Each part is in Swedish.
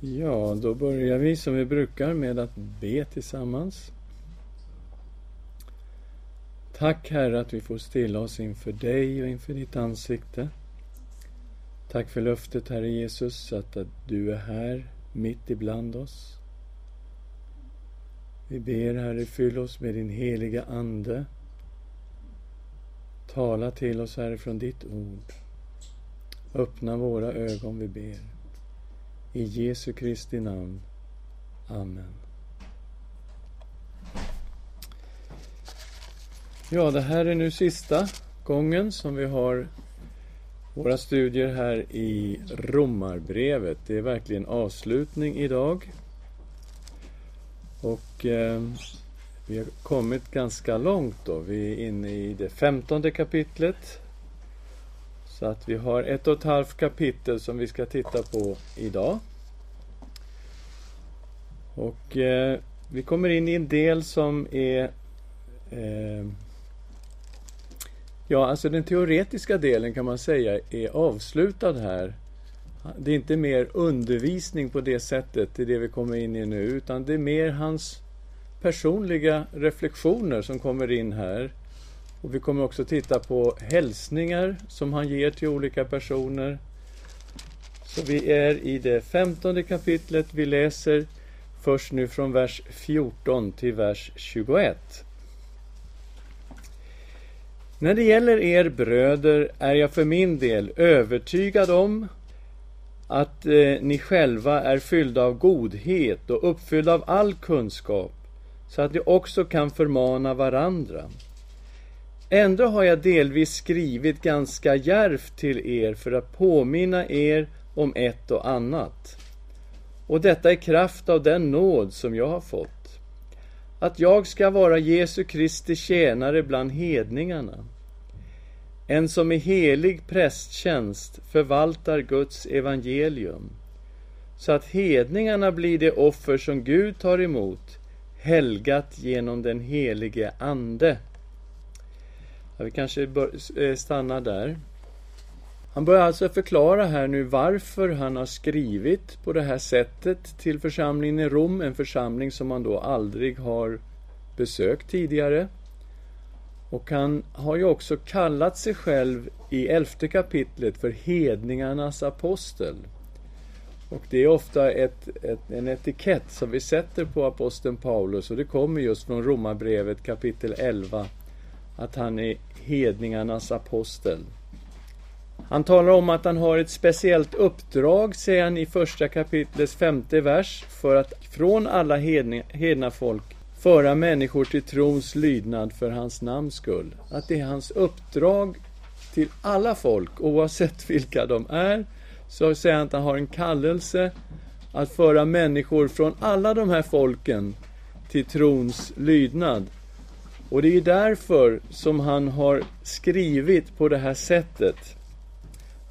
Ja, då börjar vi som vi brukar med att be tillsammans. Tack Herre att vi får stilla oss inför dig och inför ditt ansikte. Tack för löftet Herre Jesus att, att du är här mitt ibland oss. Vi ber Herre, fyll oss med din heliga Ande. Tala till oss Herre från ditt ord. Öppna våra ögon, vi ber. I Jesu Kristi namn. Amen. Ja, det här är nu sista gången som vi har våra studier här i Romarbrevet. Det är verkligen avslutning idag. Och eh, vi har kommit ganska långt då. Vi är inne i det femtonde kapitlet. Så att vi har ett och ett halvt kapitel som vi ska titta på idag. Och eh, vi kommer in i en del som är eh, Ja, alltså den teoretiska delen kan man säga är avslutad här. Det är inte mer undervisning på det sättet, det är det vi kommer in i nu, utan det är mer hans personliga reflektioner som kommer in här. Och vi kommer också titta på hälsningar som han ger till olika personer. Så vi är i det femtonde kapitlet. Vi läser först nu från vers 14 till vers 21. När det gäller er bröder är jag för min del övertygad om att eh, ni själva är fyllda av godhet och uppfyllda av all kunskap, så att ni också kan förmana varandra. Ändå har jag delvis skrivit ganska järvt till er för att påminna er om ett och annat. Och detta i kraft av den nåd som jag har fått. Att jag ska vara Jesu Kristi tjänare bland hedningarna. En som i helig prästtjänst förvaltar Guds evangelium. Så att hedningarna blir det offer som Gud tar emot, helgat genom den helige Ande. Ja, vi kanske bör, eh, stannar där. Han börjar alltså förklara här nu varför han har skrivit på det här sättet till församlingen i Rom, en församling som han då aldrig har besökt tidigare. Och han har ju också kallat sig själv i elfte kapitlet för hedningarnas apostel. Och det är ofta ett, ett, en etikett som vi sätter på aposteln Paulus och det kommer just från Romarbrevet kapitel 11 att han är hedningarnas apostel. Han talar om att han har ett speciellt uppdrag, säger han i första kapitlets femte vers, för att från alla hedna, hedna folk föra människor till trons lydnad för hans namns skull. Att det är hans uppdrag till alla folk, oavsett vilka de är, så säger han att han har en kallelse att föra människor från alla de här folken till trons lydnad. Och det är ju därför som han har skrivit på det här sättet.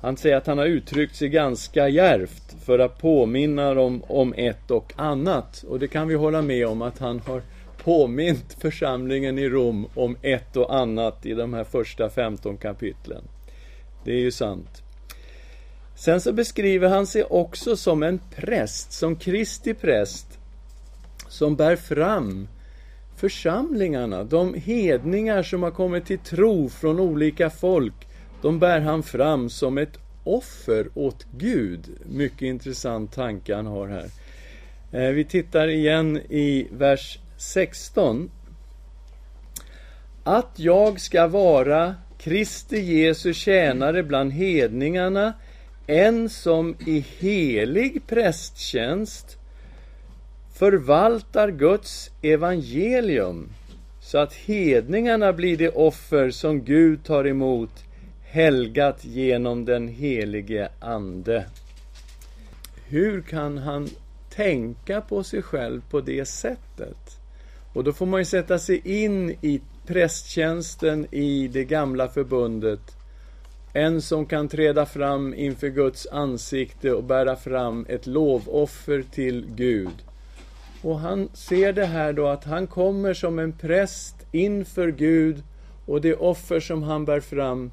Han säger att han har uttryckt sig ganska järvt för att påminna dem om ett och annat. Och det kan vi hålla med om att han har påmint församlingen i Rom om ett och annat i de här första 15 kapitlen. Det är ju sant. Sen så beskriver han sig också som en präst, som Kristi präst, som bär fram församlingarna, de hedningar som har kommit till tro från olika folk, de bär han fram som ett offer åt Gud. Mycket intressant tanke han har här. Eh, vi tittar igen i vers 16. Att jag ska vara Kristi Jesu tjänare bland hedningarna, en som i helig prästtjänst förvaltar Guds evangelium så att hedningarna blir det offer som Gud tar emot helgat genom den helige Ande. Hur kan han tänka på sig själv på det sättet? Och då får man ju sätta sig in i prästtjänsten i det gamla förbundet. En som kan träda fram inför Guds ansikte och bära fram ett lovoffer till Gud. Och han ser det här då att han kommer som en präst inför Gud och det offer som han bär fram,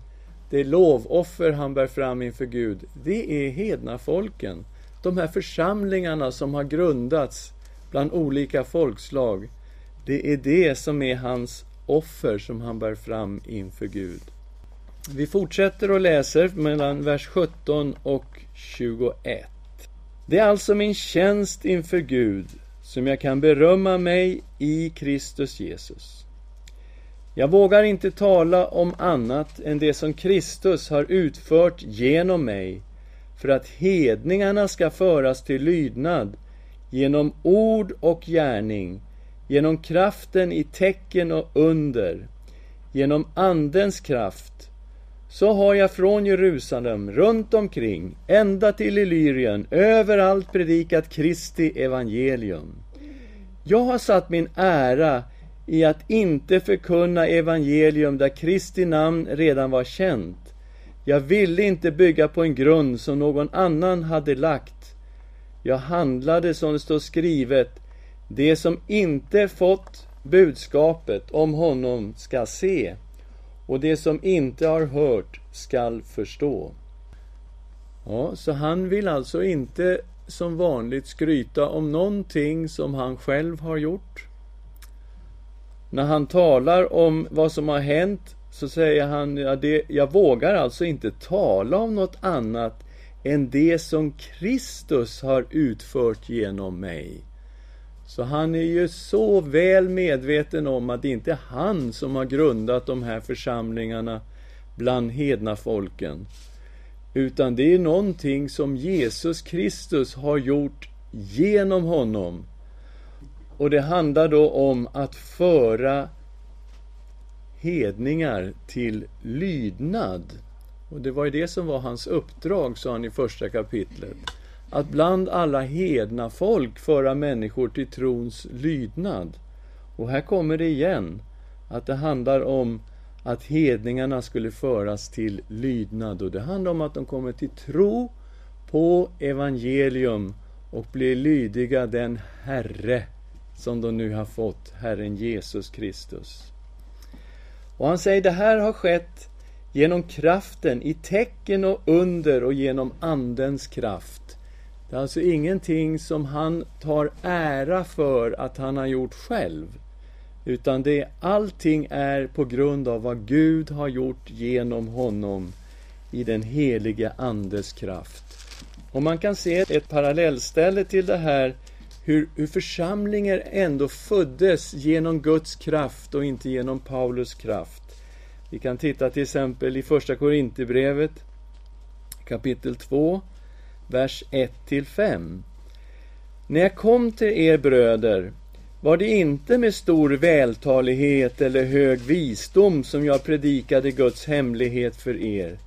det lovoffer han bär fram inför Gud, det är hedna folken. de här församlingarna som har grundats bland olika folkslag, det är det som är hans offer som han bär fram inför Gud. Vi fortsätter och läser mellan vers 17 och 21. Det är alltså min tjänst inför Gud som jag kan berömma mig i Kristus Jesus. Jag vågar inte tala om annat än det som Kristus har utfört genom mig för att hedningarna ska föras till lydnad genom ord och gärning, genom kraften i tecken och under, genom Andens kraft, så har jag från Jerusalem runt omkring, ända till Illyrien, överallt predikat Kristi evangelium. Jag har satt min ära i att inte förkunna evangelium där Kristi namn redan var känt. Jag ville inte bygga på en grund som någon annan hade lagt. Jag handlade som det står skrivet, det som inte fått budskapet om honom ska se och det som inte har hört skall förstå. Ja, så han vill alltså inte som vanligt skryta om någonting som han själv har gjort. När han talar om vad som har hänt så säger han, ja, det, jag vågar alltså inte tala om något annat än det som Kristus har utfört genom mig. Så han är ju så väl medveten om att det inte är han som har grundat de här församlingarna bland hedna folken. Utan det är någonting som Jesus Kristus har gjort genom honom. Och det handlar då om att föra hedningar till lydnad. Och det var ju det som var hans uppdrag, sa han i första kapitlet att bland alla hedna folk föra människor till trons lydnad. Och här kommer det igen, att det handlar om att hedningarna skulle föras till lydnad. Och det handlar om att de kommer till tro på evangelium och blir lydiga den Herre som de nu har fått, Herren Jesus Kristus. Och han säger, det här har skett genom kraften i tecken och under och genom Andens kraft. Det är alltså ingenting som han tar ära för att han har gjort själv. Utan det allting är på grund av vad Gud har gjort genom honom i den helige Andes kraft. Och man kan se ett parallellställe till det här hur, hur församlingar ändå föddes genom Guds kraft och inte genom Paulus kraft. Vi kan titta till exempel i Första Korinthierbrevet kapitel 2 vers 1-5. När jag kom till er bröder var det inte med stor vältalighet eller hög visdom som jag predikade Guds hemlighet för er.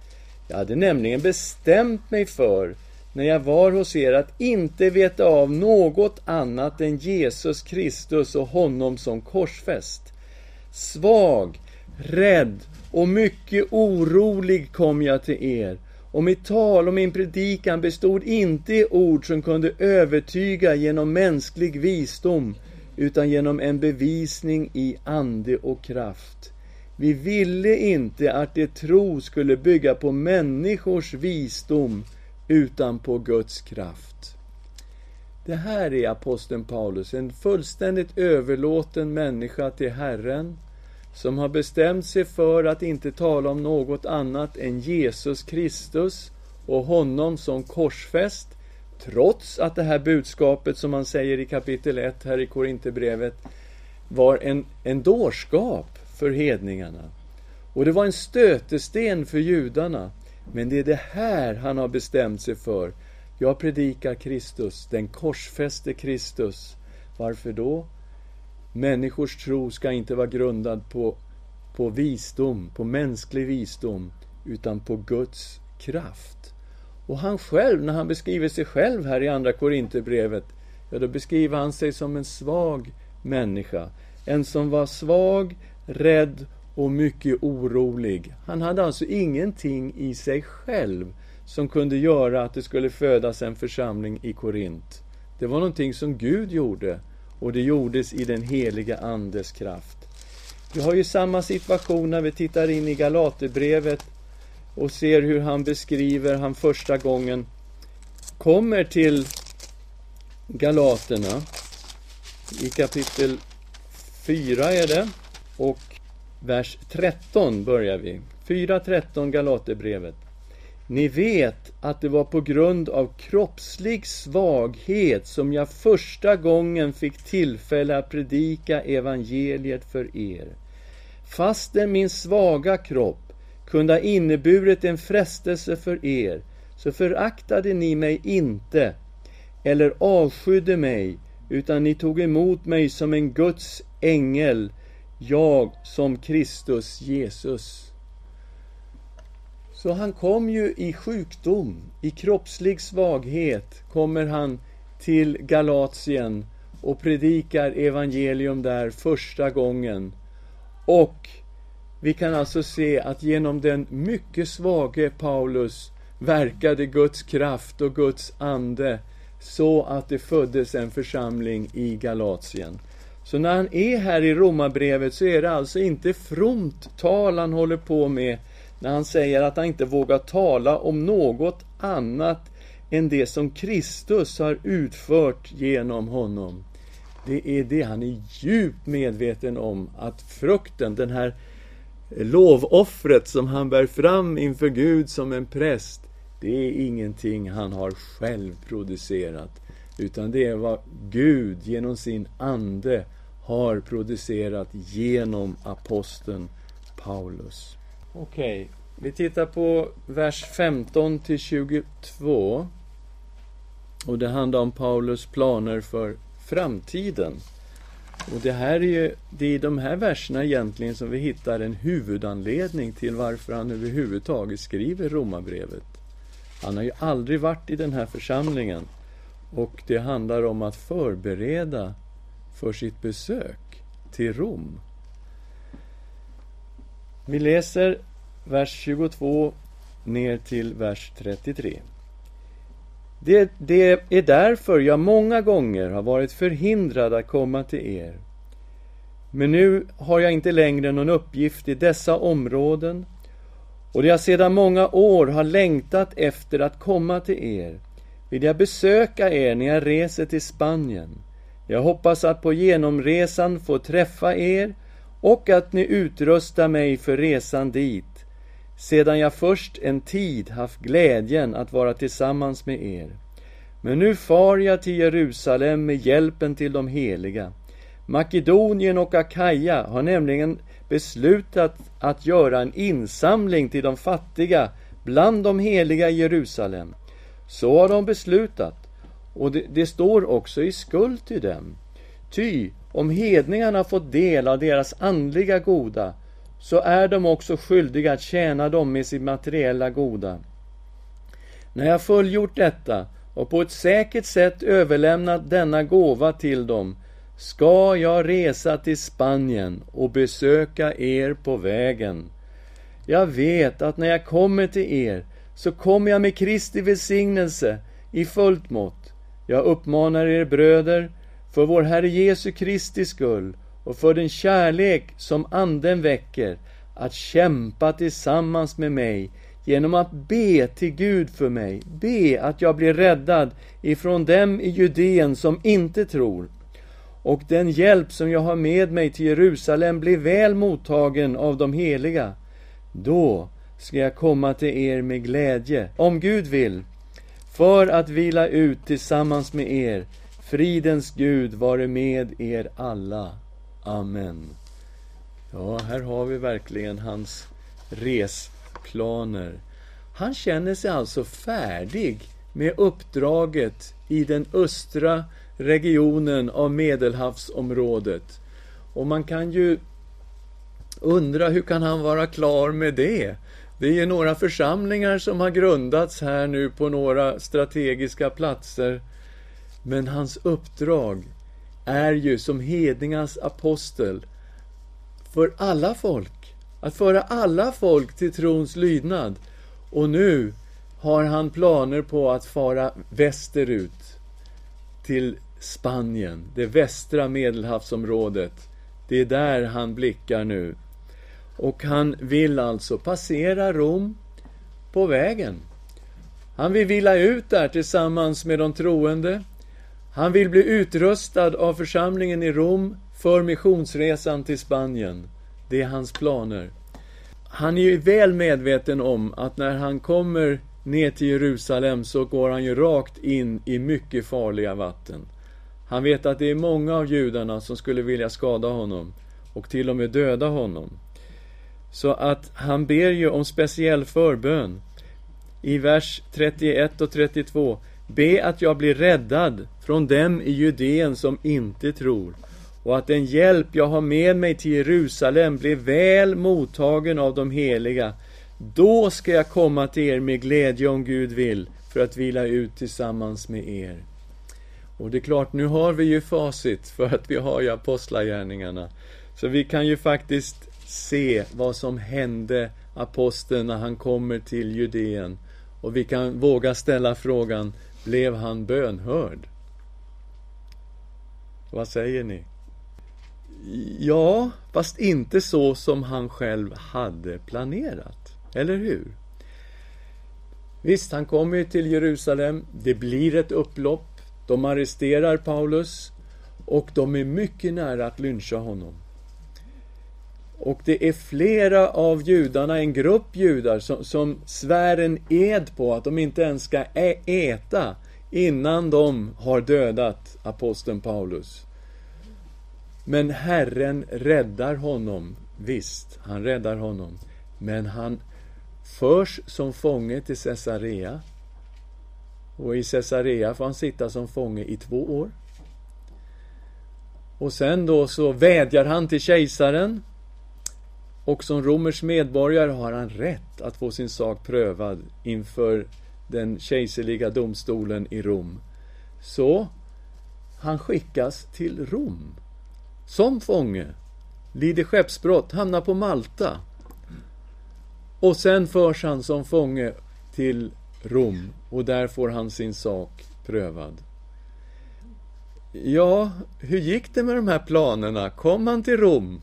Jag hade nämligen bestämt mig för, när jag var hos er, att inte veta av något annat än Jesus Kristus och honom som korsfäst. Svag, rädd och mycket orolig kom jag till er och mitt tal och min predikan bestod inte i ord som kunde övertyga genom mänsklig visdom, utan genom en bevisning i ande och kraft. Vi ville inte att det tro skulle bygga på människors visdom, utan på Guds kraft. Det här är aposteln Paulus, en fullständigt överlåten människa till Herren, som har bestämt sig för att inte tala om något annat än Jesus Kristus och honom som korsfäst, trots att det här budskapet som man säger i kapitel 1 här i Korinthierbrevet var en, en dårskap för hedningarna. Och det var en stötesten för judarna. Men det är det här han har bestämt sig för. Jag predikar Kristus, den korsfäste Kristus. Varför då? Människors tro ska inte vara grundad på, på visdom, på mänsklig visdom, utan på Guds kraft. Och han själv, när han beskriver sig själv här i Andra Korinthierbrevet, ja, då beskriver han sig som en svag människa. En som var svag, rädd och mycket orolig. Han hade alltså ingenting i sig själv som kunde göra att det skulle födas en församling i Korint. Det var någonting som Gud gjorde och det gjordes i den heliga Andes kraft. Vi har ju samma situation när vi tittar in i Galaterbrevet och ser hur han beskriver han första gången kommer till Galaterna i kapitel 4 är det och vers 13 börjar vi. 4.13 Galaterbrevet. Ni vet att det var på grund av kroppslig svaghet som jag första gången fick tillfälle att predika evangeliet för er. Fastän min svaga kropp kunde ha inneburit en frestelse för er, så föraktade ni mig inte eller avskydde mig, utan ni tog emot mig som en Guds ängel, jag som Kristus Jesus. Så han kom ju i sjukdom, i kroppslig svaghet, kommer han till Galatien och predikar evangelium där första gången. Och vi kan alltså se att genom den mycket svage Paulus verkade Guds kraft och Guds ande så att det föddes en församling i Galatien. Så när han är här i Romarbrevet så är det alltså inte fromt tal han håller på med när han säger att han inte vågar tala om något annat än det som Kristus har utfört genom honom. Det är det han är djupt medveten om, att frukten, den här lovoffret som han bär fram inför Gud som en präst, det är ingenting han har själv producerat, utan det är vad Gud genom sin ande har producerat genom aposteln Paulus. Okej, okay. vi tittar på vers 15 till 22. Och det handlar om Paulus planer för framtiden. Och det här är ju, det är i de här verserna egentligen som vi hittar en huvudanledning till varför han överhuvudtaget skriver Romarbrevet. Han har ju aldrig varit i den här församlingen. Och det handlar om att förbereda för sitt besök till Rom. Vi läser vers 22 ner till vers 33. Det, det, är därför jag många gånger har varit förhindrad att komma till er. Men nu har jag inte längre någon uppgift i dessa områden och då jag sedan många år har längtat efter att komma till er vill jag besöka er när jag reser till Spanien. Jag hoppas att på genomresan få träffa er och att ni utrustar mig för resan dit, sedan jag först en tid haft glädjen att vara tillsammans med er. Men nu far jag till Jerusalem med hjälpen till de heliga. Makedonien och Akaja har nämligen beslutat att göra en insamling till de fattiga bland de heliga i Jerusalem. Så har de beslutat, och det, det står också i skuld till dem. Ty om hedningarna fått del av deras andliga goda, så är de också skyldiga att tjäna dem med sitt materiella goda. När jag fullgjort detta och på ett säkert sätt överlämnat denna gåva till dem, ska jag resa till Spanien och besöka er på vägen. Jag vet att när jag kommer till er så kommer jag med Kristi välsignelse i fullt mått. Jag uppmanar er bröder, för vår Herre Jesu Kristi skull och för den kärlek som Anden väcker, att kämpa tillsammans med mig genom att be till Gud för mig, be att jag blir räddad ifrån dem i Judeen som inte tror, och den hjälp som jag har med mig till Jerusalem blir väl mottagen av de heliga. Då ska jag komma till er med glädje, om Gud vill, för att vila ut tillsammans med er. Fridens Gud vare med er alla. Amen. Ja, här har vi verkligen hans resplaner. Han känner sig alltså färdig med uppdraget i den östra regionen av Medelhavsområdet. Och man kan ju undra hur kan han vara klar med det? Det är några församlingar som har grundats här nu på några strategiska platser. Men hans uppdrag är ju som hedningarnas apostel för alla folk. Att föra alla folk till trons lydnad. Och nu har han planer på att fara västerut till Spanien, det västra medelhavsområdet. Det är där han blickar nu. Och han vill alltså passera Rom på vägen. Han vill vila ut där tillsammans med de troende. Han vill bli utrustad av församlingen i Rom för missionsresan till Spanien. Det är hans planer. Han är ju väl medveten om att när han kommer ner till Jerusalem så går han ju rakt in i mycket farliga vatten. Han vet att det är många av judarna som skulle vilja skada honom och till och med döda honom. Så att han ber ju om speciell förbön. I vers 31 och 32. Be att jag blir räddad från dem i Judeen som inte tror och att den hjälp jag har med mig till Jerusalem blir väl mottagen av de heliga. Då ska jag komma till er med glädje om Gud vill, för att vila ut tillsammans med er. Och det är klart, nu har vi ju facit för att vi har ju apostlagärningarna. Så vi kan ju faktiskt se vad som hände aposteln när han kommer till Judeen. Och vi kan våga ställa frågan, blev han bönhörd? Vad säger ni? Ja, fast inte så som han själv hade planerat. Eller hur? Visst, han kommer till Jerusalem. Det blir ett upplopp. De arresterar Paulus och de är mycket nära att lyncha honom. Och det är flera av judarna, en grupp judar, som, som svär en ed på att de inte ens ska äta innan de har dödat aposteln Paulus. Men Herren räddar honom, visst, han räddar honom. Men han förs som fånge till Caesarea. Och i Caesarea får han sitta som fånge i två år. Och sen då så vädjar han till kejsaren. Och som romersk medborgare har han rätt att få sin sak prövad inför den kejserliga domstolen i Rom. Så han skickas till Rom som fånge, lider skeppsbrott, hamnar på Malta. Och sen förs han som fånge till Rom och där får han sin sak prövad. Ja, hur gick det med de här planerna? Kom han till Rom?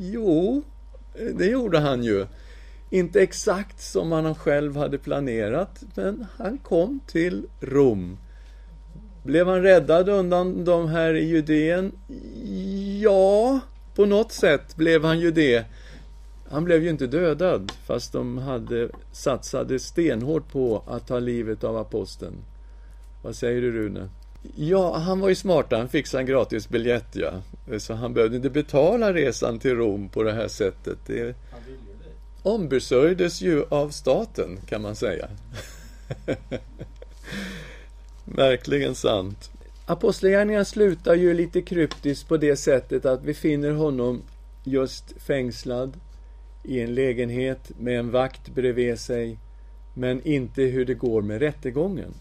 Jo, det gjorde han ju. Inte exakt som han själv hade planerat, men han kom till Rom. Blev han räddad undan de här i Judeen? Ja, på något sätt blev han ju det. Han blev ju inte dödad, fast de hade satsade stenhårt på att ta livet av aposteln. Vad säger du, Rune? Ja, han var ju smart. Han fixade en gratis biljett, ja. Så han behövde inte betala resan till Rom på det här sättet. Det ombesörjdes ju av staten, kan man säga. Verkligen sant. Apostlagärningarna slutar ju lite kryptiskt på det sättet att vi finner honom just fängslad i en lägenhet med en vakt bredvid sig, men inte hur det går med rättegången.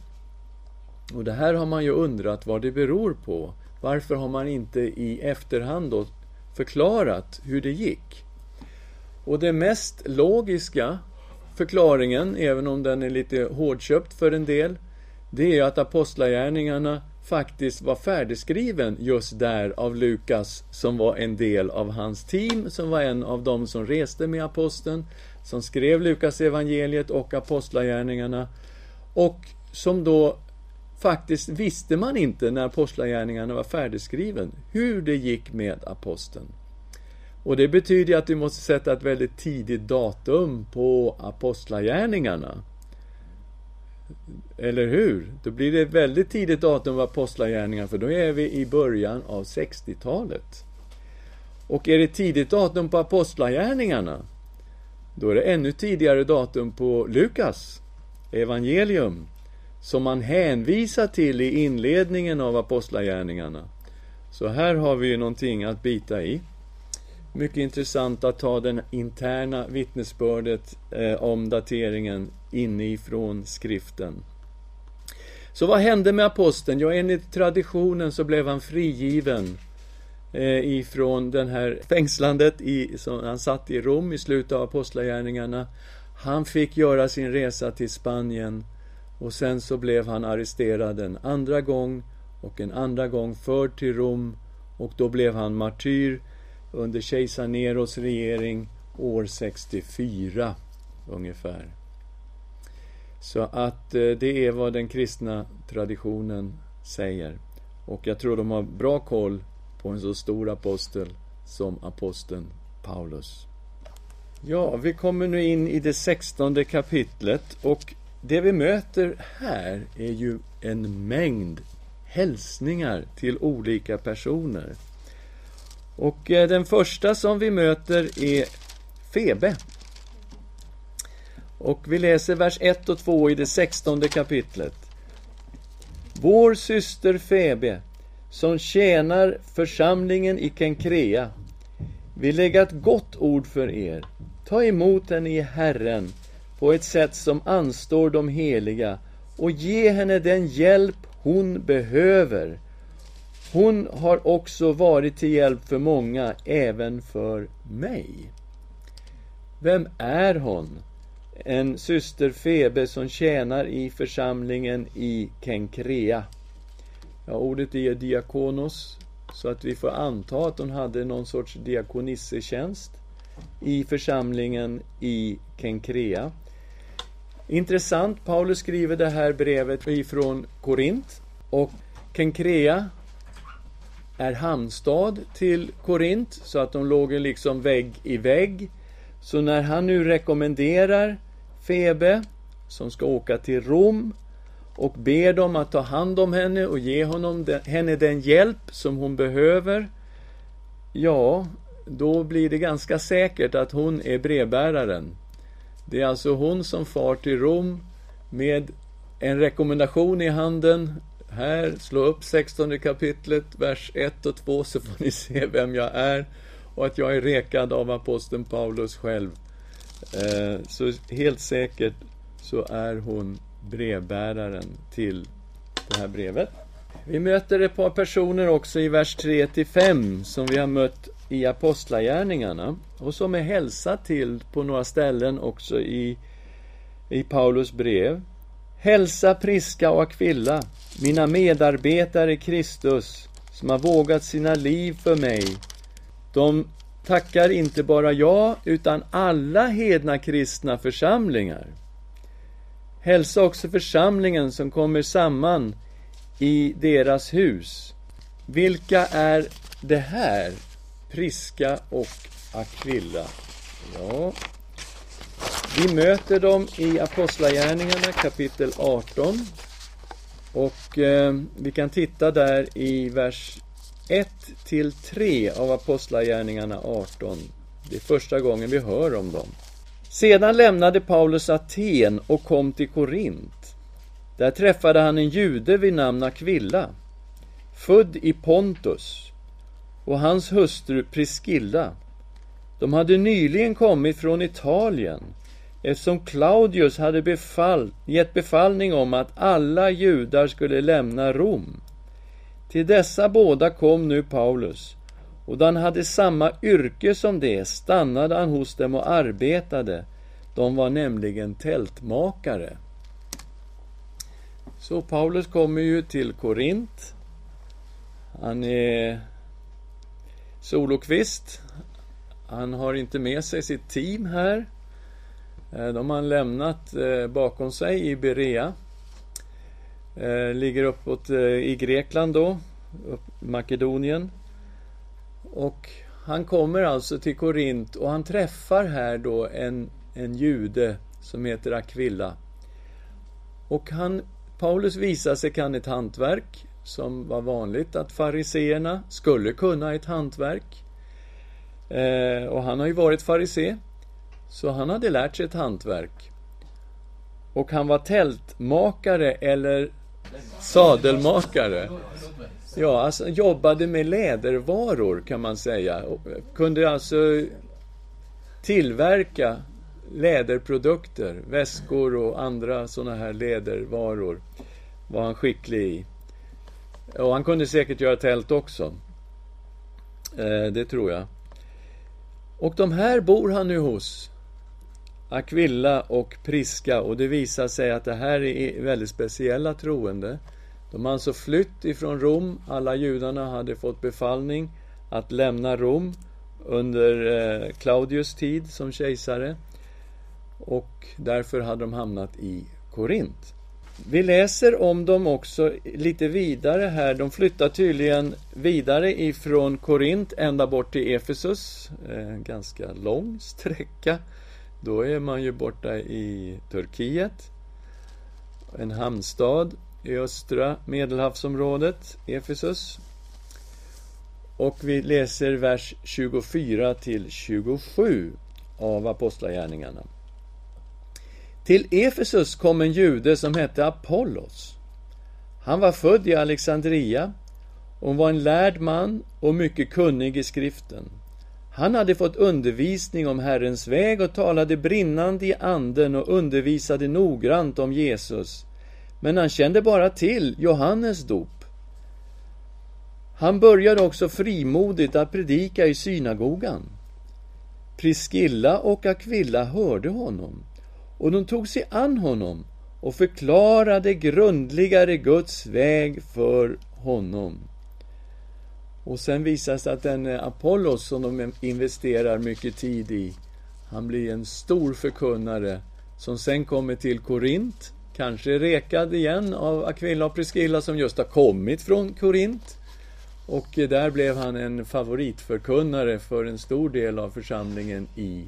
Och det här har man ju undrat vad det beror på. Varför har man inte i efterhand då förklarat hur det gick? Och det mest logiska förklaringen, även om den är lite hårdköpt för en del, det är att Apostlagärningarna faktiskt var färdigskriven just där av Lukas som var en del av hans team, som var en av dem som reste med aposteln, som skrev Lukas evangeliet och Apostlagärningarna och som då faktiskt visste man inte när Apostlagärningarna var färdigskriven hur det gick med aposteln. Och det betyder att vi måste sätta ett väldigt tidigt datum på Apostlagärningarna. Eller hur? Då blir det ett väldigt tidigt datum på Apostlagärningarna, för då är vi i början av 60-talet. Och är det tidigt datum på Apostlagärningarna, då är det ännu tidigare datum på Lukas evangelium, som man hänvisar till i inledningen av Apostlagärningarna. Så här har vi ju någonting att bita i. Mycket intressant att ta den interna vittnesbördet eh, om dateringen inifrån skriften. Så vad hände med aposteln? Ja, enligt traditionen så blev han frigiven eh, ifrån den här fängslandet i, som han satt i Rom i slutet av apostlagärningarna. Han fick göra sin resa till Spanien och sen så blev han arresterad en andra gång och en andra gång förd till Rom och då blev han martyr under kejsar Neros regering år 64 ungefär. Så att eh, det är vad den kristna traditionen säger. Och jag tror de har bra koll på en så stor apostel som aposteln Paulus. Ja, vi kommer nu in i det sextonde kapitlet och det vi möter här är ju en mängd hälsningar till olika personer. Och eh, den första som vi möter är Febe. Och vi läser vers 1 och 2 i det sextonde kapitlet. Vår syster Febe, som tjänar församlingen i Kenkrea, vill lägga ett gott ord för er. Ta emot henne i Herren på ett sätt som anstår de heliga och ge henne den hjälp hon behöver. Hon har också varit till hjälp för många, även för mig. Vem är hon? En syster Febe som tjänar i församlingen i Kenkrea. Ja, ordet är diakonos, så att vi får anta att hon hade någon sorts diakonissetjänst i församlingen i Kenkrea. Intressant, Paulus skriver det här brevet ifrån Korint och Kenkrea är hamnstad till Korint så att de låg liksom vägg i vägg. Så när han nu rekommenderar Febe som ska åka till Rom och ber dem att ta hand om henne och ge honom den, henne den hjälp som hon behöver. Ja, då blir det ganska säkert att hon är brevbäraren. Det är alltså hon som far till Rom med en rekommendation i handen. Här, slå upp 16 kapitlet, vers 1 och 2 så får ni se vem jag är och att jag är rekad av aposteln Paulus själv. Eh, så helt säkert så är hon brevbäraren till det här brevet. Vi möter ett par personer också i vers 3 till 5 som vi har mött i Apostlagärningarna och som är hälsat till på några ställen också i, i Paulus brev. Hälsa Priska och akvilla, mina medarbetare i Kristus, som har vågat sina liv för mig. De tackar inte bara jag, utan alla hedna kristna församlingar. Hälsa också församlingen som kommer samman i deras hus. Vilka är det här? Priska och Aquilla. Ja, vi möter dem i Apostlagärningarna kapitel 18. Och eh, vi kan titta där i vers 1 till 3 av Apostlagärningarna 18. Det är första gången vi hör om dem. Sedan lämnade Paulus Aten och kom till Korint. Där träffade han en jude vid namn Aquilla, född i Pontus, och hans hustru Priscilla. De hade nyligen kommit från Italien eftersom Claudius hade befall, gett befallning om att alla judar skulle lämna Rom. Till dessa båda kom nu Paulus, och då han hade samma yrke som det stannade han hos dem och arbetade. De var nämligen tältmakare. Så Paulus kommer ju till Korint. Han är solokvist. Han har inte med sig sitt team här. Eh, de har han lämnat eh, bakom sig i Berea. Eh, ligger uppåt i Grekland då, Makedonien. Och han kommer alltså till Korint och han träffar här då en, en jude som heter Aquilla. Och han, Paulus visar sig kan ett hantverk som var vanligt att fariseerna skulle kunna ett hantverk. Eh, och han har ju varit farisé, så han hade lärt sig ett hantverk. Och han var tältmakare eller sadelmakare. Ja, alltså jobbade med lädervaror kan man säga. Och eh, kunde alltså tillverka läderprodukter, väskor och andra sådana här lädervaror. Var han skicklig i. Och han kunde säkert göra tält också. Eh, det tror jag. Och de här bor han nu hos. Aquilla och Priska och det visar sig att det här är väldigt speciella troende. De har alltså flytt ifrån Rom. Alla judarna hade fått befallning att lämna Rom under eh, Claudius tid som kejsare. Och därför hade de hamnat i Korint. Vi läser om dem också lite vidare här. De flyttar tydligen vidare ifrån Korint ända bort till Efesus. En ganska lång sträcka. Då är man ju borta i Turkiet. En hamnstad i östra medelhavsområdet, Efesus. Och vi läser vers 24 till 27 av Apostlagärningarna. Till Efesus kom en jude som hette Apollos. Han var född i Alexandria och var en lärd man och mycket kunnig i skriften. Han hade fått undervisning om Herrens väg och talade brinnande i anden och undervisade noggrant om Jesus. Men han kände bara till Johannes dop. Han började också frimodigt att predika i synagogan. Priskilla och Aquilla hörde honom och de tog sig an honom och förklarade grundligare Guds väg för honom. Och sen visar det sig att den eh, Apollos som de investerar mycket tid i, han blir en stor förkunnare som sen kommer till Korint, kanske rekad igen av Aquila och Priscilla som just har kommit från Korint. Och eh, där blev han en favoritförkunnare för en stor del av församlingen i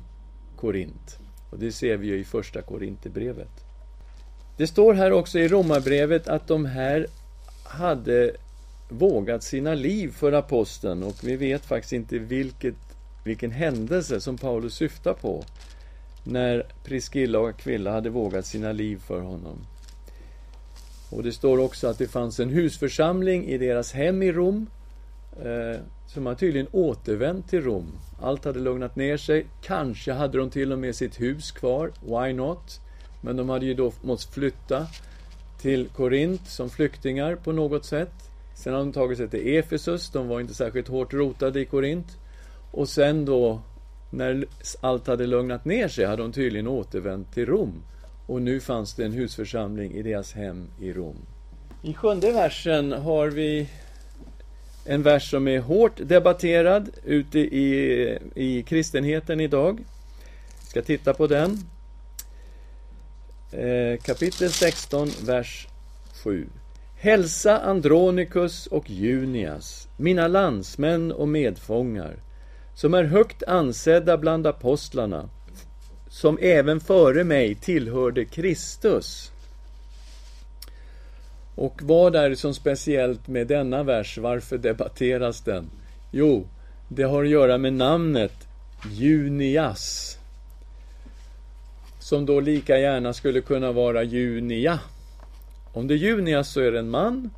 Korint. Och det ser vi ju i första Korinthierbrevet. Det står här också i Romarbrevet att de här hade vågat sina liv för aposteln och vi vet faktiskt inte vilket, vilken händelse som Paulus syftar på när Priskilla och Aquilla hade vågat sina liv för honom. Och det står också att det fanns en husförsamling i deras hem i Rom Eh, som har tydligen återvänt till Rom. Allt hade lugnat ner sig. Kanske hade de till och med sitt hus kvar. Why not? Men de hade ju då måste flytta till Korint som flyktingar på något sätt. Sen har de tagit sig till Efesus. De var inte särskilt hårt rotade i Korint. Och sen då, när allt hade lugnat ner sig, hade de tydligen återvänt till Rom. Och nu fanns det en husförsamling i deras hem i Rom. I sjunde versen har vi en vers som är hårt debatterad ute i, i kristenheten idag. Vi ska titta på den. Eh, kapitel 16, vers 7. Hälsa Andronikus och Junias, mina landsmän och medfångar, som är högt ansedda bland apostlarna, som även före mig tillhörde Kristus. Och vad är det som speciellt med denna vers? Varför debatteras den? Jo, det har att göra med namnet Junias. Som då lika gärna skulle kunna vara Junia. Om det är Junias så är det en man.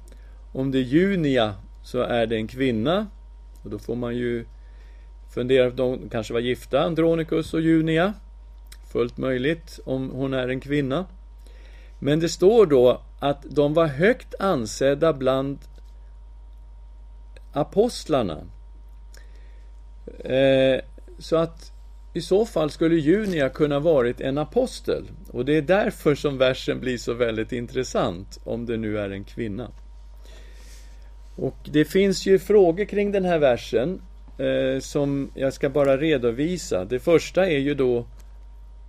Om det är Junia så är det en kvinna. Och då får man ju fundera, de kanske var gifta, Andronikus och Junia. Fullt möjligt om hon är en kvinna. Men det står då att de var högt ansedda bland apostlarna. Eh, så att i så fall skulle Junia kunna varit en apostel. Och det är därför som versen blir så väldigt intressant, om det nu är en kvinna. Och det finns ju frågor kring den här versen eh, som jag ska bara redovisa. Det första är ju då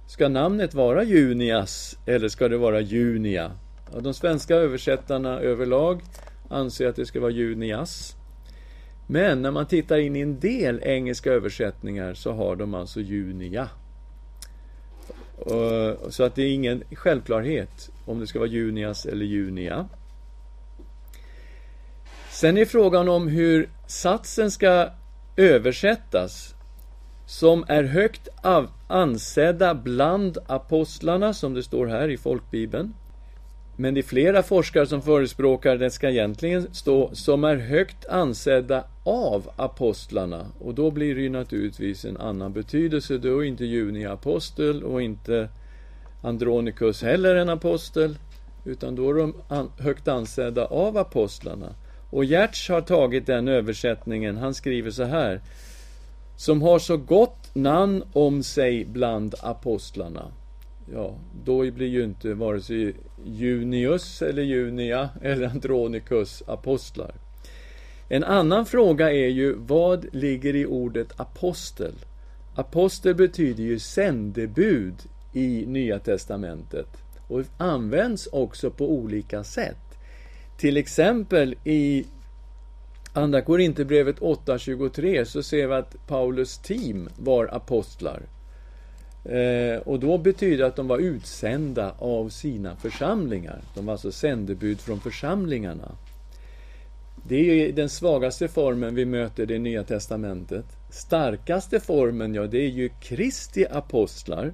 Ska namnet vara Junias eller ska det vara Junia? Ja, de svenska översättarna överlag anser att det ska vara Junias. Men när man tittar in i en del engelska översättningar så har de alltså Junia. Så att det är ingen självklarhet om det ska vara Junias eller Junia. Sen är frågan om hur satsen ska översättas som är högt ansedda bland apostlarna, som det står här i folkbibeln. Men det är flera forskare som förespråkar det ska egentligen stå som är högt ansedda av apostlarna. Och då blir det ju naturligtvis en annan betydelse. Då är inte Juni apostel och inte Andronikus heller en apostel. Utan då är de högt ansedda av apostlarna. Och Gertz har tagit den översättningen. Han skriver så här som har så gott namn om sig bland apostlarna. Ja, då blir ju inte vare sig Junius eller Junia eller Andronikus apostlar. En annan fråga är ju vad ligger i ordet apostel? Apostel betyder ju sändebud i Nya Testamentet. och används också på olika sätt. Till exempel i Andra Korinthierbrevet 8.23 så ser vi att Paulus team var apostlar. Eh, och då betyder det att de var utsända av sina församlingar. De var alltså sändebud från församlingarna. Det är ju den svagaste formen vi möter i det Nya Testamentet. Starkaste formen, ja, det är ju Kristi apostlar.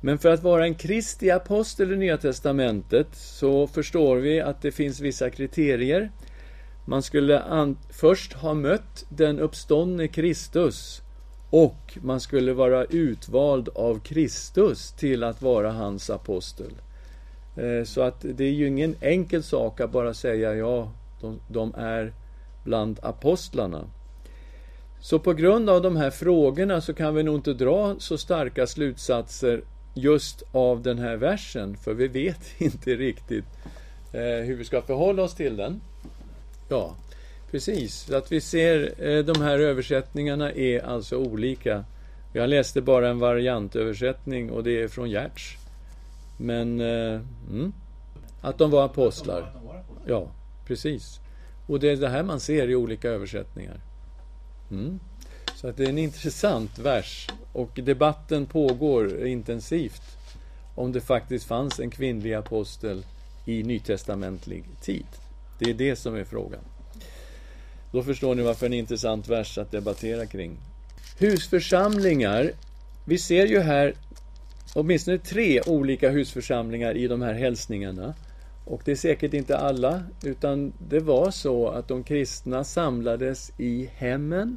Men för att vara en Kristi apostel i Nya Testamentet så förstår vi att det finns vissa kriterier. Man skulle först ha mött den uppståndne Kristus och man skulle vara utvald av Kristus till att vara hans apostel. Eh, så att det är ju ingen enkel sak att bara säga ja, de, de är bland apostlarna. Så på grund av de här frågorna så kan vi nog inte dra så starka slutsatser just av den här versen, för vi vet inte riktigt eh, hur vi ska förhålla oss till den. Ja, precis. Så att vi ser eh, de här översättningarna är alltså olika. Jag läste bara en variantöversättning och det är från Gertz. Men eh, mm, att de var apostlar. Ja, precis. Och det är det här man ser i olika översättningar. Mm. Så att det är en intressant vers. Och debatten pågår intensivt om det faktiskt fanns en kvinnlig apostel i nytestamentlig tid. Det är det som är frågan. Då förstår ni varför en intressant vers att debattera kring. Husförsamlingar. Vi ser ju här åtminstone tre olika husförsamlingar i de här hälsningarna. Och det är säkert inte alla, utan det var så att de kristna samlades i hemmen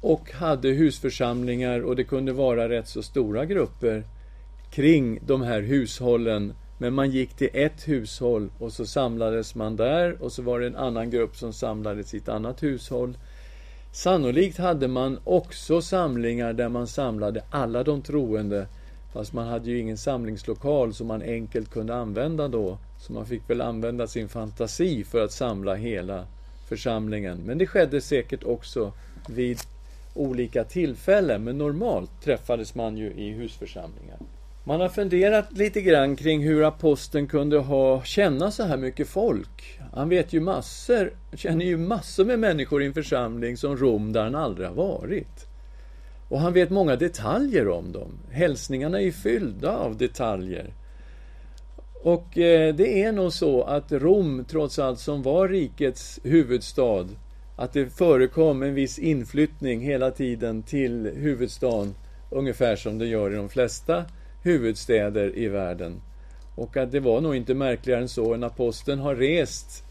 och hade husförsamlingar och det kunde vara rätt så stora grupper kring de här hushållen. Men man gick till ett hushåll och så samlades man där och så var det en annan grupp som samlades i ett annat hushåll. Sannolikt hade man också samlingar där man samlade alla de troende Fast man hade ju ingen samlingslokal som man enkelt kunde använda då. Så man fick väl använda sin fantasi för att samla hela församlingen. Men det skedde säkert också vid olika tillfällen. Men normalt träffades man ju i husförsamlingar. Man har funderat lite grann kring hur aposteln kunde ha känna så här mycket folk. Han vet ju massor, känner ju massor med människor i en församling som Rom där han aldrig har varit. Och han vet många detaljer om dem. Hälsningarna är fyllda av detaljer. Och eh, det är nog så att Rom, trots allt, som var rikets huvudstad, att det förekom en viss inflyttning hela tiden till huvudstaden, ungefär som det gör i de flesta huvudstäder i världen. Och att det var nog inte märkligare än så. En aposteln har rest,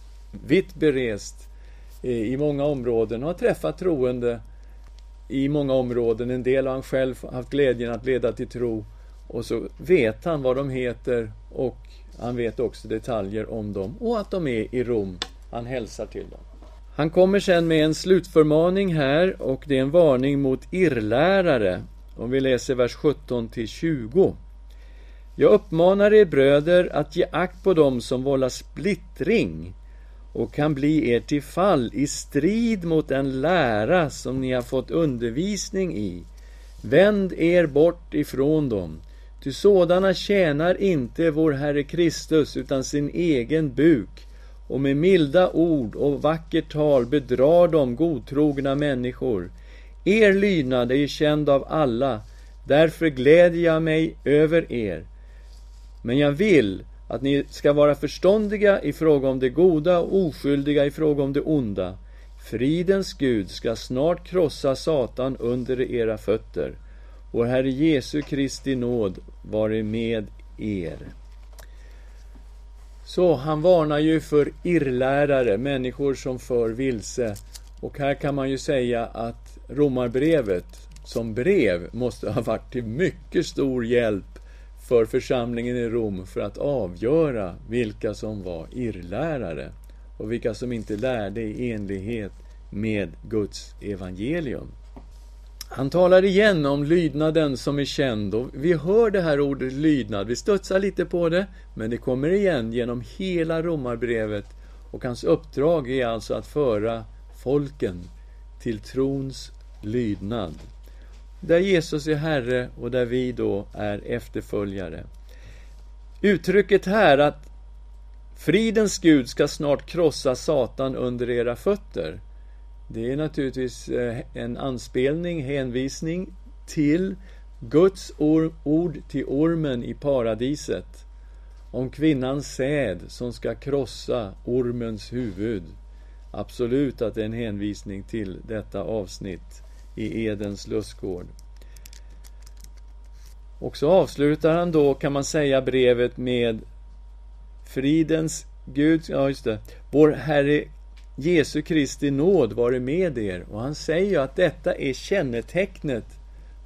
vitt berest, i många områden och har träffat troende i många områden. En del har han själv haft glädjen att leda till tro. Och så vet han vad de heter och han vet också detaljer om dem och att de är i Rom. Han hälsar till dem. Han kommer sen med en slutförmaning här och det är en varning mot irrlärare. Om vi läser vers 17 till 20. Jag uppmanar er bröder att ge akt på dem som vållar splittring och kan bli er till fall i strid mot den lära som ni har fått undervisning i. Vänd er bort ifrån dem, ty sådana tjänar inte vår Herre Kristus utan sin egen buk och med milda ord och vackert tal bedrar de godtrogna människor. Er lydnad är ju känd av alla, därför glädjer jag mig över er. Men jag vill att ni ska vara förståndiga i fråga om det goda och oskyldiga i fråga om det onda. Fridens Gud ska snart krossa Satan under era fötter. Vår Herre Jesu Kristi nåd vare med er. Så han varnar ju för irrlärare, människor som för vilse. Och här kan man ju säga att romarbrevet som brev måste ha varit till mycket stor hjälp för församlingen i Rom för att avgöra vilka som var irrlärare och vilka som inte lärde i enlighet med Guds evangelium. Han talar igen om lydnaden som är känd och vi hör det här ordet lydnad, vi studsar lite på det, men det kommer igen genom hela romarbrevet och hans uppdrag är alltså att föra folken till trons lydnad. Där Jesus är Herre och där vi då är efterföljare. Uttrycket här att fridens Gud ska snart krossa Satan under era fötter. Det är naturligtvis eh, en anspelning, hänvisning till Guds ord till ormen i paradiset om kvinnans säd som ska krossa ormens huvud. Absolut att det är en hänvisning till detta avsnitt i Edens lustgård. Och så avslutar han då, kan man säga, brevet med Fridens Gud, ja just det, vår Herre Jesu Kristi nåd vare med er. Och han säger ju att detta är kännetecknet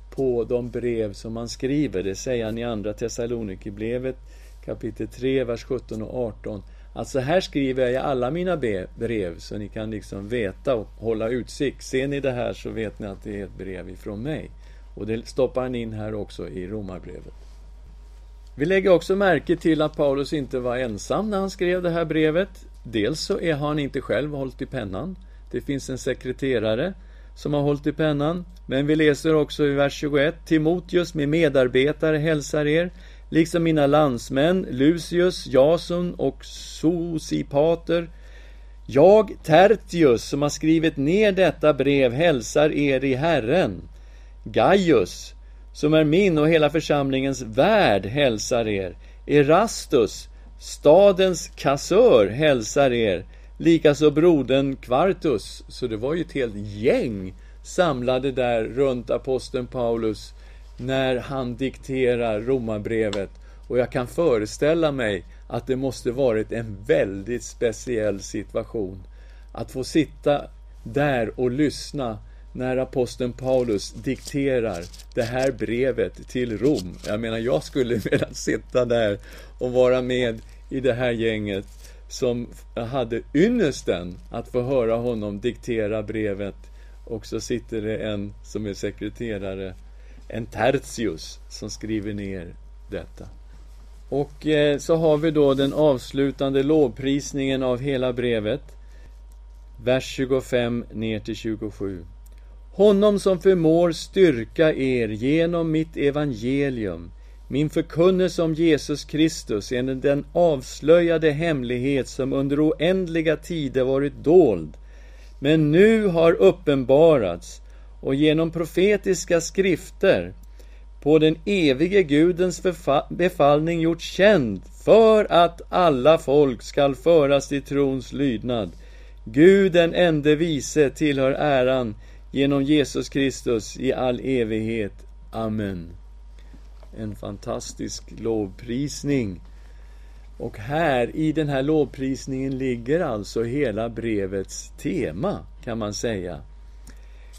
på de brev som han skriver. Det säger han i Andra Thessalonikerbrevet kapitel 3, vers 17 och 18. Att så här skriver jag i alla mina brev, så ni kan liksom veta och hålla utsikt. Ser ni det här så vet ni att det är ett brev ifrån mig. Och det stoppar han in här också i Romarbrevet. Vi lägger också märke till att Paulus inte var ensam när han skrev det här brevet. Dels så är han inte själv hållit i pennan. Det finns en sekreterare som har hållit i pennan. Men vi läser också i vers 21. Timoteus med medarbetare hälsar er, liksom mina landsmän Lucius, Jason och Sosipater. Jag, Tertius, som har skrivit ner detta brev, hälsar er i Herren. Gaius, som är min och hela församlingens värd, hälsar er. Erastus, stadens kassör, hälsar er. Likaså brodern Kvartus. Så det var ju ett helt gäng samlade där runt aposteln Paulus när han dikterar romarbrevet. Och jag kan föreställa mig att det måste varit en väldigt speciell situation. Att få sitta där och lyssna när aposteln Paulus dikterar det här brevet till Rom. Jag menar, jag skulle vilja sitta där och vara med i det här gänget som hade ynnesten att få höra honom diktera brevet. Och så sitter det en som är sekreterare, en tertius, som skriver ner detta. Och eh, så har vi då den avslutande lovprisningen av hela brevet. Vers 25 ner till 27. Honom som förmår styrka er genom mitt evangelium, min förkunnelse om Jesus Kristus enligt den avslöjade hemlighet som under oändliga tider varit dold, men nu har uppenbarats och genom profetiska skrifter på den evige Gudens befallning gjort känd för att alla folk skall föras till trons lydnad. Gud den ende vise tillhör äran genom Jesus Kristus i all evighet. Amen. En fantastisk lovprisning. Och här, i den här lovprisningen, ligger alltså hela brevets tema, kan man säga.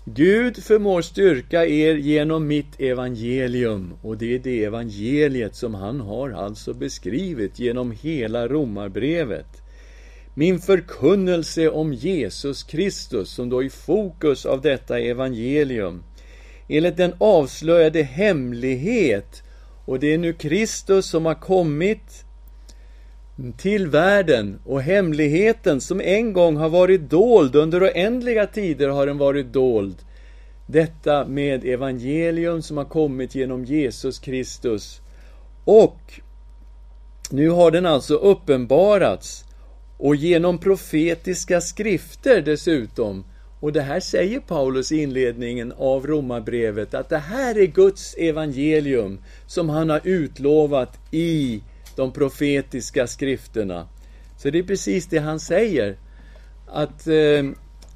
Gud förmår styrka er genom mitt evangelium, och det är det evangeliet som han har alltså beskrivit genom hela romarbrevet. Min förkunnelse om Jesus Kristus, som då är i fokus av detta evangelium, enligt den avslöjade hemlighet, och det är nu Kristus som har kommit till världen och hemligheten som en gång har varit dold, under oändliga tider har den varit dold. Detta med evangelium som har kommit genom Jesus Kristus. Och nu har den alltså uppenbarats och genom profetiska skrifter dessutom. Och det här säger Paulus i inledningen av Romarbrevet, att det här är Guds evangelium som han har utlovat i de profetiska skrifterna. Så det är precis det han säger. Att, eh,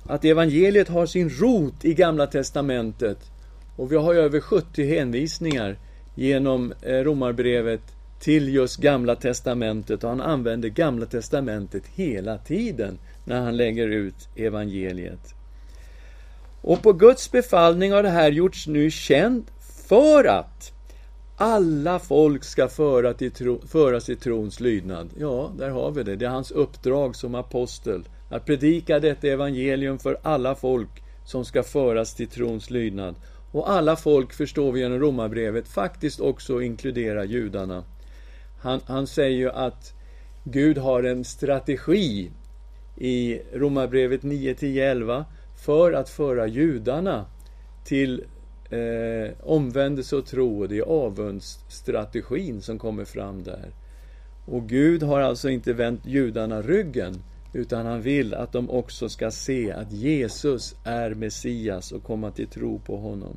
att evangeliet har sin rot i Gamla Testamentet. Och vi har ju över 70 hänvisningar genom eh, Romarbrevet till just Gamla Testamentet och han använder Gamla Testamentet hela tiden när han lägger ut evangeliet. Och på Guds befallning har det här gjorts nu känt för att alla folk ska föra till tro, föras till trons lydnad. Ja, där har vi det. Det är hans uppdrag som apostel. Att predika detta evangelium för alla folk som ska föras till trons lydnad. Och alla folk, förstår vi genom romabrevet, faktiskt också inkluderar judarna. Han, han säger ju att Gud har en strategi i Romarbrevet 9, 10, 11 för att föra judarna till eh, omvändelse och tro. Och det är avundsstrategin som kommer fram där. Och Gud har alltså inte vänt judarna ryggen, utan han vill att de också ska se att Jesus är Messias och komma till tro på honom.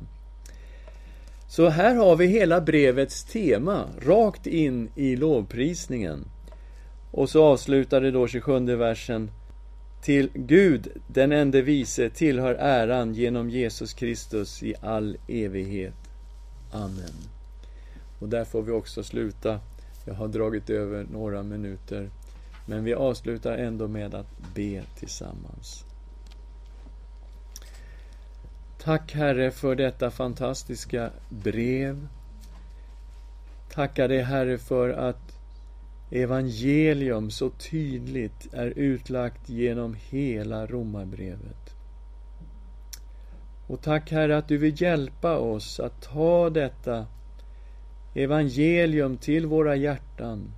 Så här har vi hela brevets tema, rakt in i lovprisningen. Och så avslutar det då 27 versen. Till Gud, den ende vise, tillhör äran genom Jesus Kristus i all evighet. Amen. Och där får vi också sluta. Jag har dragit över några minuter. Men vi avslutar ändå med att be tillsammans. Tack Herre för detta fantastiska brev. Tackar dig Herre för att evangelium så tydligt är utlagt genom hela romarbrevet. Och tack Herre att du vill hjälpa oss att ta detta evangelium till våra hjärtan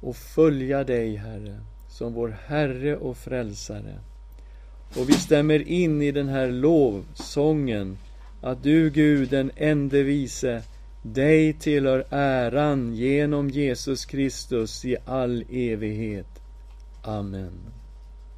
och följa dig, Herre, som vår Herre och Frälsare. Och vi stämmer in i den här lovsången att du, Gud, den ende vise, dig tillhör äran genom Jesus Kristus i all evighet. Amen.